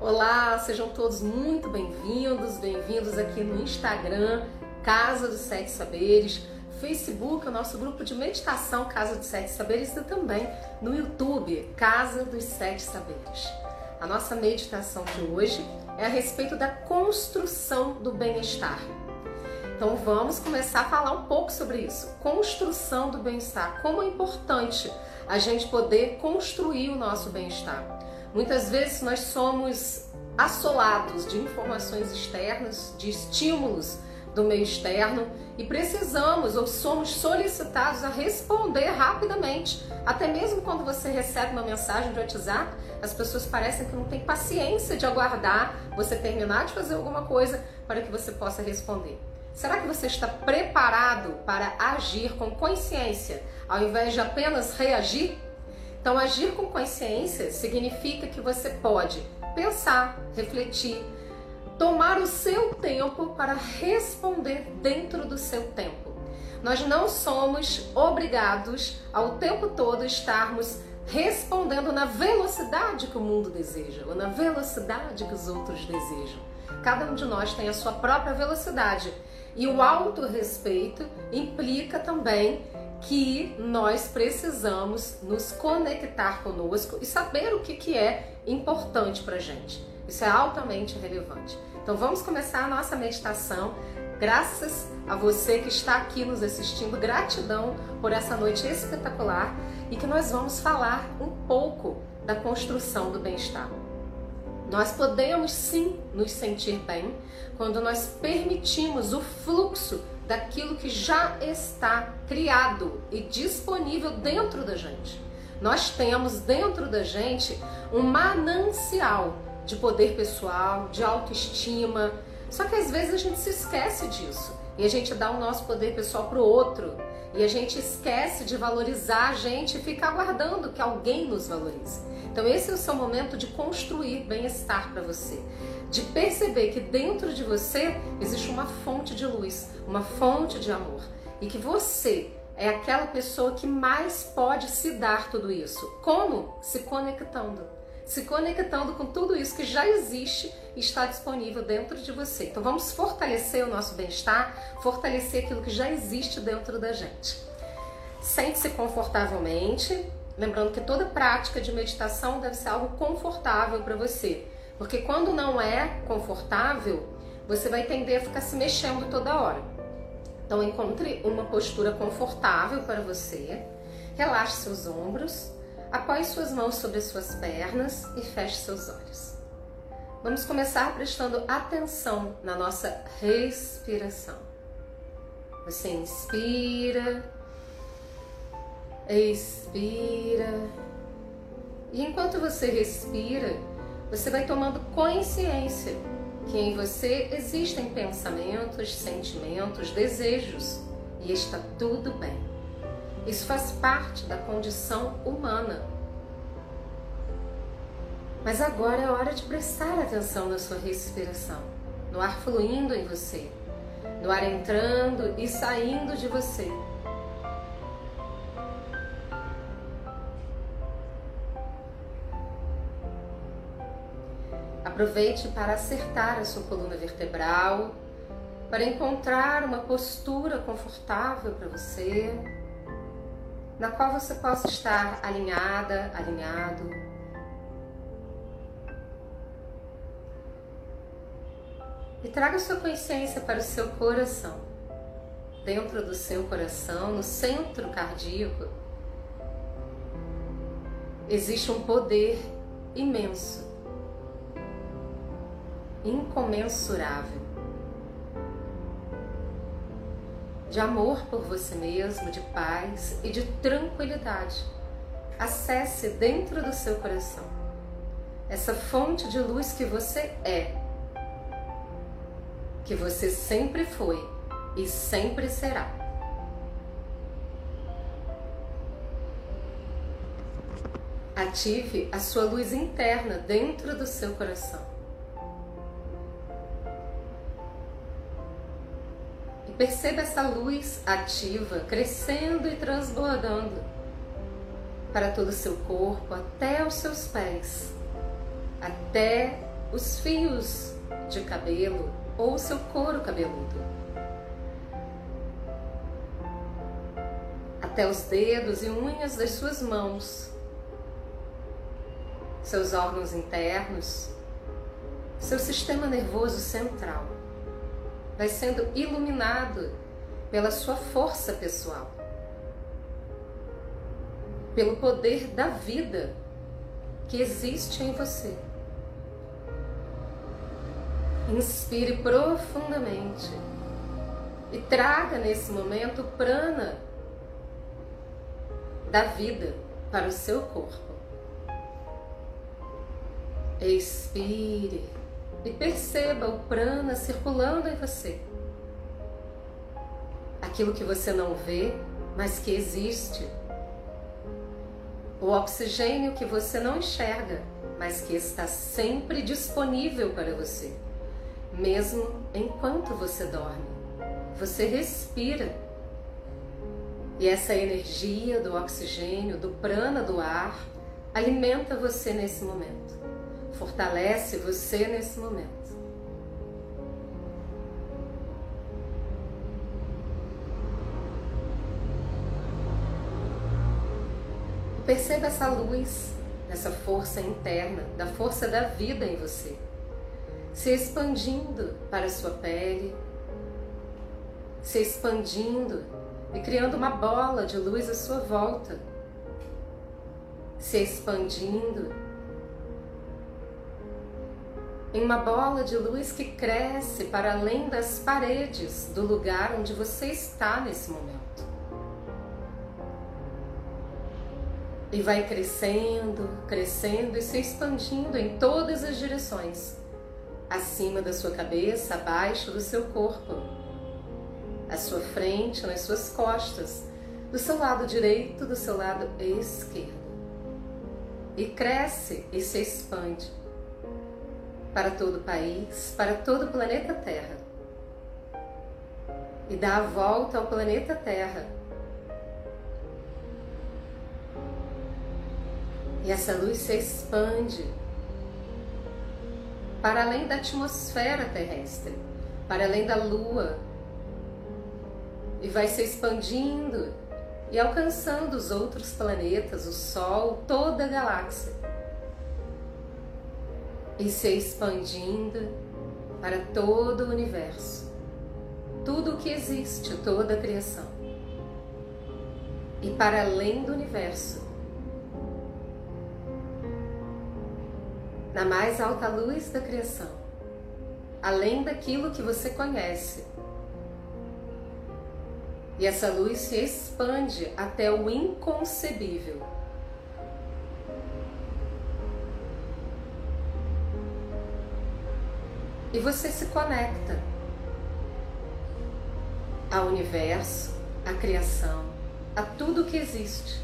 Olá, sejam todos muito bem-vindos, bem-vindos aqui no Instagram, Casa dos Sete Saberes, Facebook, o nosso grupo de meditação Casa dos Sete Saberes e também no YouTube, Casa dos Sete Saberes. A nossa meditação de hoje é a respeito da construção do bem-estar. Então vamos começar a falar um pouco sobre isso. Construção do bem-estar. Como é importante a gente poder construir o nosso bem-estar. Muitas vezes nós somos assolados de informações externas, de estímulos do meio externo e precisamos ou somos solicitados a responder rapidamente. Até mesmo quando você recebe uma mensagem de WhatsApp, as pessoas parecem que não têm paciência de aguardar você terminar de fazer alguma coisa para que você possa responder. Será que você está preparado para agir com consciência ao invés de apenas reagir? Então, agir com consciência significa que você pode pensar, refletir, tomar o seu tempo para responder dentro do seu tempo. Nós não somos obrigados ao tempo todo estarmos respondendo na velocidade que o mundo deseja ou na velocidade que os outros desejam. Cada um de nós tem a sua própria velocidade e o autorrespeito implica também que nós precisamos nos conectar conosco e saber o que, que é importante para gente. Isso é altamente relevante. Então vamos começar a nossa meditação. Graças a você que está aqui nos assistindo, gratidão por essa noite espetacular e que nós vamos falar um pouco da construção do bem-estar. Nós podemos sim nos sentir bem quando nós permitimos o fluxo daquilo que já está criado e disponível dentro da gente. Nós temos dentro da gente um manancial de poder pessoal, de autoestima. Só que às vezes a gente se esquece disso e a gente dá o nosso poder pessoal para o outro e a gente esquece de valorizar a gente e fica aguardando que alguém nos valorize. Então esse é o seu momento de construir bem-estar para você, de perceber que dentro de você existe uma fonte de luz, uma fonte de amor e que você é aquela pessoa que mais pode se dar tudo isso. Como? Se conectando. Se conectando com tudo isso que já existe e está disponível dentro de você. Então vamos fortalecer o nosso bem-estar, fortalecer aquilo que já existe dentro da gente. Sente-se confortavelmente, Lembrando que toda prática de meditação deve ser algo confortável para você, porque quando não é confortável, você vai tender a ficar se mexendo toda hora. Então encontre uma postura confortável para você, relaxe seus ombros, apoie suas mãos sobre as suas pernas e feche seus olhos. Vamos começar prestando atenção na nossa respiração. Você inspira Expira. E enquanto você respira, você vai tomando consciência que em você existem pensamentos, sentimentos, desejos e está tudo bem. Isso faz parte da condição humana. Mas agora é hora de prestar atenção na sua respiração, no ar fluindo em você, no ar entrando e saindo de você Aproveite para acertar a sua coluna vertebral, para encontrar uma postura confortável para você, na qual você possa estar alinhada, alinhado. E traga sua consciência para o seu coração. Dentro do seu coração, no centro cardíaco, existe um poder imenso incomensurável de amor por você mesmo, de paz e de tranquilidade. Acesse dentro do seu coração essa fonte de luz que você é, que você sempre foi e sempre será. Ative a sua luz interna dentro do seu coração. Perceba essa luz ativa crescendo e transbordando para todo o seu corpo, até os seus pés, até os fios de cabelo ou seu couro cabeludo. Até os dedos e unhas das suas mãos, seus órgãos internos, seu sistema nervoso central vai sendo iluminado pela sua força pessoal, pelo poder da vida que existe em você. Inspire profundamente e traga nesse momento o prana da vida para o seu corpo. Expire e perceba o prana circulando em você. Aquilo que você não vê, mas que existe. O oxigênio que você não enxerga, mas que está sempre disponível para você, mesmo enquanto você dorme. Você respira. E essa energia do oxigênio, do prana do ar, alimenta você nesse momento fortalece você nesse momento. Perceba essa luz, essa força interna, da força da vida em você, se expandindo para a sua pele, se expandindo e criando uma bola de luz à sua volta, se expandindo em uma bola de luz que cresce para além das paredes do lugar onde você está nesse momento. E vai crescendo, crescendo e se expandindo em todas as direções, acima da sua cabeça, abaixo do seu corpo, à sua frente, nas suas costas, do seu lado direito, do seu lado esquerdo. E cresce e se expande para todo o país, para todo o planeta Terra. E dá a volta ao planeta Terra. E essa luz se expande para além da atmosfera terrestre, para além da Lua, e vai se expandindo e alcançando os outros planetas, o Sol, toda a galáxia e se expandindo para todo o universo, tudo o que existe, toda a criação. E para além do universo, na mais alta luz da criação, além daquilo que você conhece. E essa luz se expande até o inconcebível e você se conecta ao universo, à criação, a tudo que existe,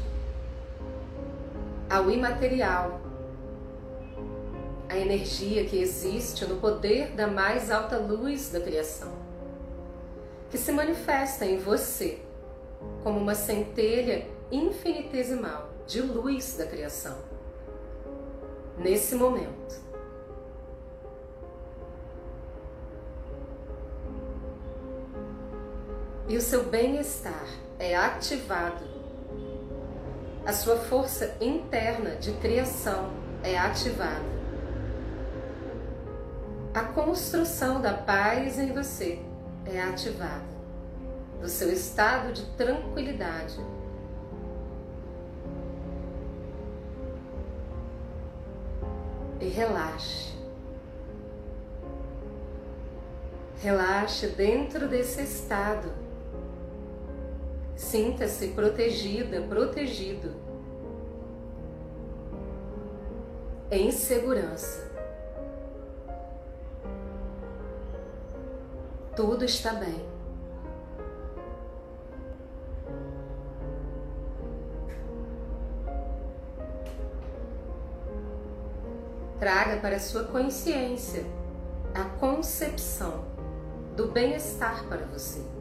ao imaterial, a energia que existe no poder da mais alta luz da criação, que se manifesta em você como uma centelha infinitesimal de luz da criação. Nesse momento, e o seu bem-estar é ativado, a sua força interna de criação é ativada. A construção da paz em você é ativada, do seu estado de tranquilidade. E relaxe. Relaxe dentro desse estado Sinta-se protegida, protegido. Em segurança. Tudo está bem. Traga para sua consciência a concepção do bem-estar para você.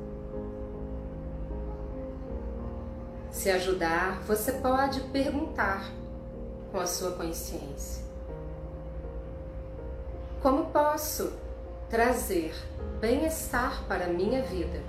Se ajudar, você pode perguntar com a sua consciência. Como posso trazer bem-estar para a minha vida?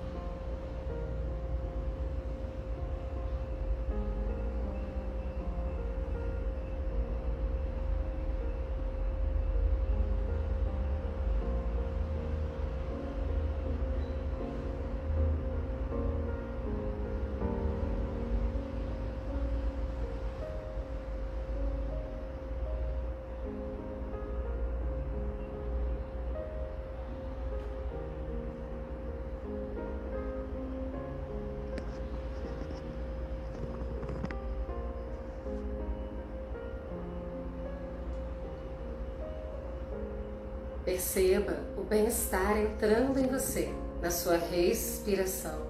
Perceba o bem-estar entrando em você, na sua respiração,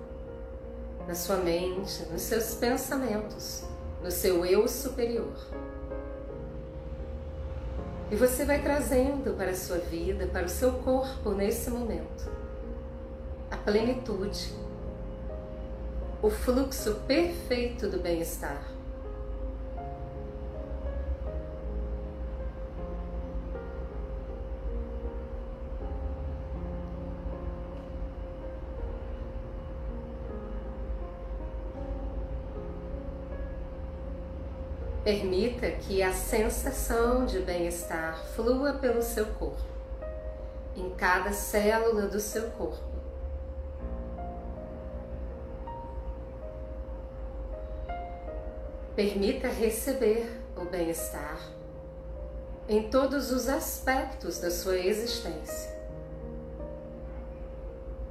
na sua mente, nos seus pensamentos, no seu eu superior. E você vai trazendo para a sua vida, para o seu corpo nesse momento, a plenitude, o fluxo perfeito do bem-estar. Permita que a sensação de bem-estar flua pelo seu corpo, em cada célula do seu corpo. Permita receber o bem-estar em todos os aspectos da sua existência.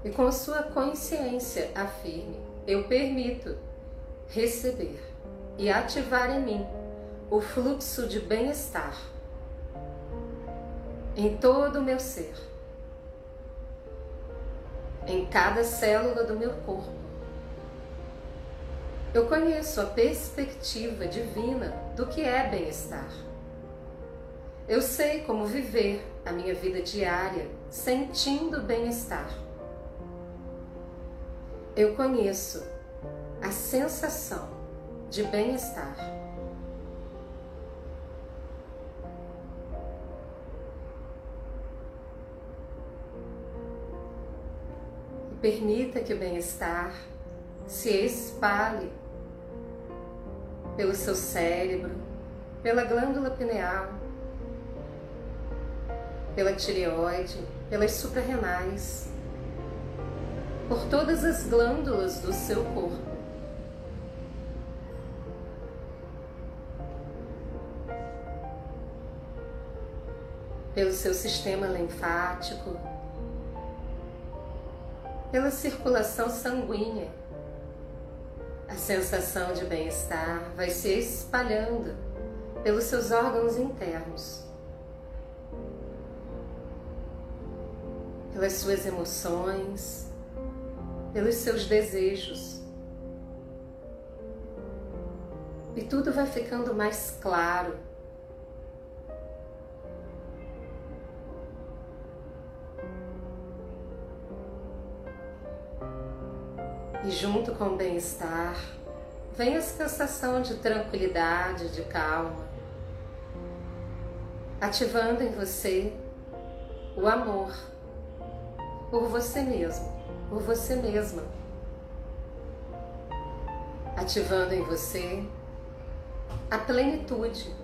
E com sua consciência afirme: Eu permito receber e ativar em mim o fluxo de bem-estar em todo o meu ser, em cada célula do meu corpo. Eu conheço a perspectiva divina do que é bem-estar. Eu sei como viver a minha vida diária sentindo bem-estar. Eu conheço a sensação de bem-estar. Permita que o bem-estar se espalhe pelo seu cérebro, pela glândula pineal, pela tireoide, pelas suprarrenais, por todas as glândulas do seu corpo. Pelo seu sistema linfático, pela circulação sanguínea. A sensação de bem-estar vai se espalhando pelos seus órgãos internos, pelas suas emoções, pelos seus desejos. E tudo vai ficando mais claro E junto com o bem-estar, vem a sensação de tranquilidade, de calma, ativando em você o amor por você mesmo, por você mesma. Ativando em você a plenitude,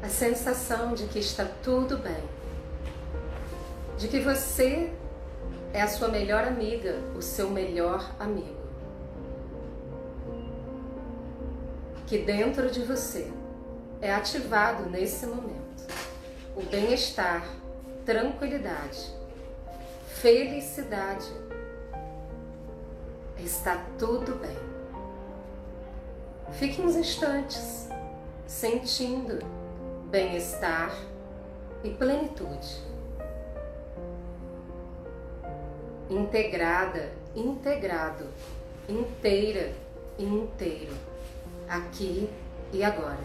a sensação de que está tudo bem, de que você é a sua melhor amiga, o seu melhor amigo. Que dentro de você é ativado nesse momento o bem-estar, tranquilidade, felicidade. Está tudo bem. Fique uns instantes sentindo bem-estar e plenitude. Integrada, integrado, inteira inteiro, aqui e agora.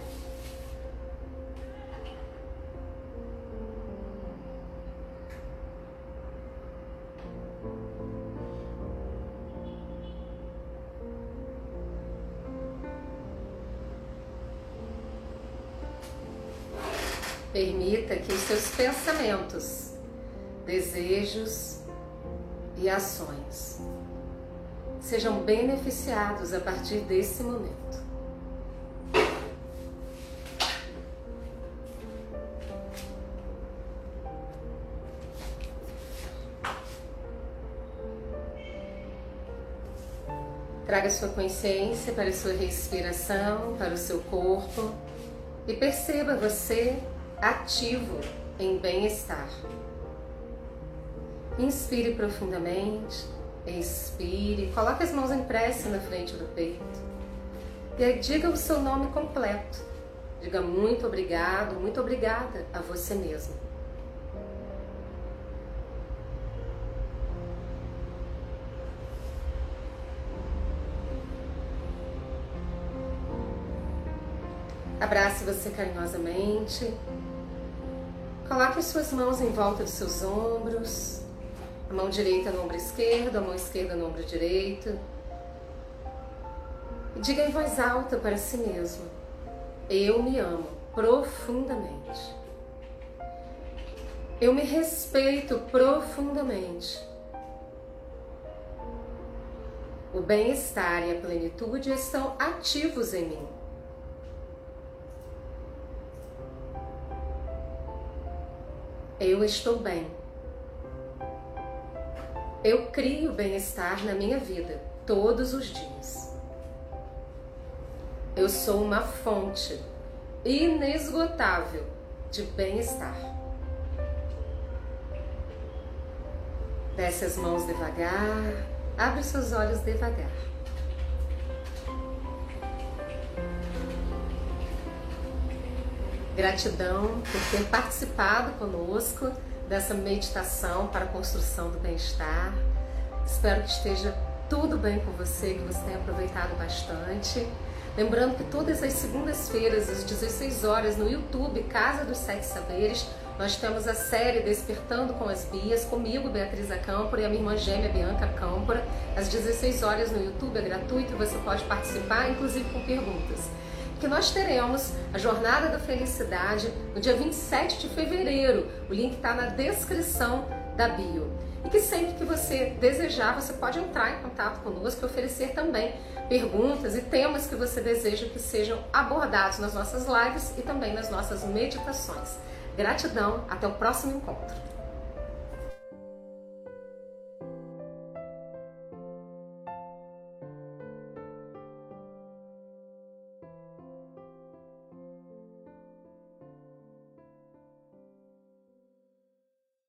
Permita que os seus pensamentos, desejos e ações sejam beneficiados a partir desse momento. Traga sua consciência para a sua respiração, para o seu corpo e perceba você ativo em bem-estar. Inspire profundamente, expire, coloque as mãos em prece na frente do peito e aí diga o seu nome completo. Diga muito obrigado, muito obrigada a você mesmo. Abrace você carinhosamente. Coloque suas mãos em volta dos seus ombros. A mão direita no ombro esquerdo, a mão esquerda no ombro direito. E diga em voz alta para si mesmo: Eu me amo profundamente. Eu me respeito profundamente. O bem-estar e a plenitude estão ativos em mim. Eu estou bem. Eu crio bem-estar na minha vida todos os dias. Eu sou uma fonte inesgotável de bem-estar. Desce as mãos devagar, abre seus olhos devagar. Gratidão por ter participado conosco dessa meditação para a construção do bem-estar. Espero que esteja tudo bem com você, que você tenha aproveitado bastante. Lembrando que todas as segundas-feiras, às 16 horas, no YouTube Casa dos Sete Saberes, nós temos a série Despertando com as Bias, comigo, Beatriz Acâmpora, e a minha irmã gêmea, Bianca Câmpora. Às 16 horas no YouTube, é gratuito, você pode participar, inclusive com perguntas que nós teremos a Jornada da Felicidade no dia 27 de fevereiro. O link está na descrição da bio. E que sempre que você desejar, você pode entrar em contato conosco e oferecer também perguntas e temas que você deseja que sejam abordados nas nossas lives e também nas nossas meditações. Gratidão, até o próximo encontro.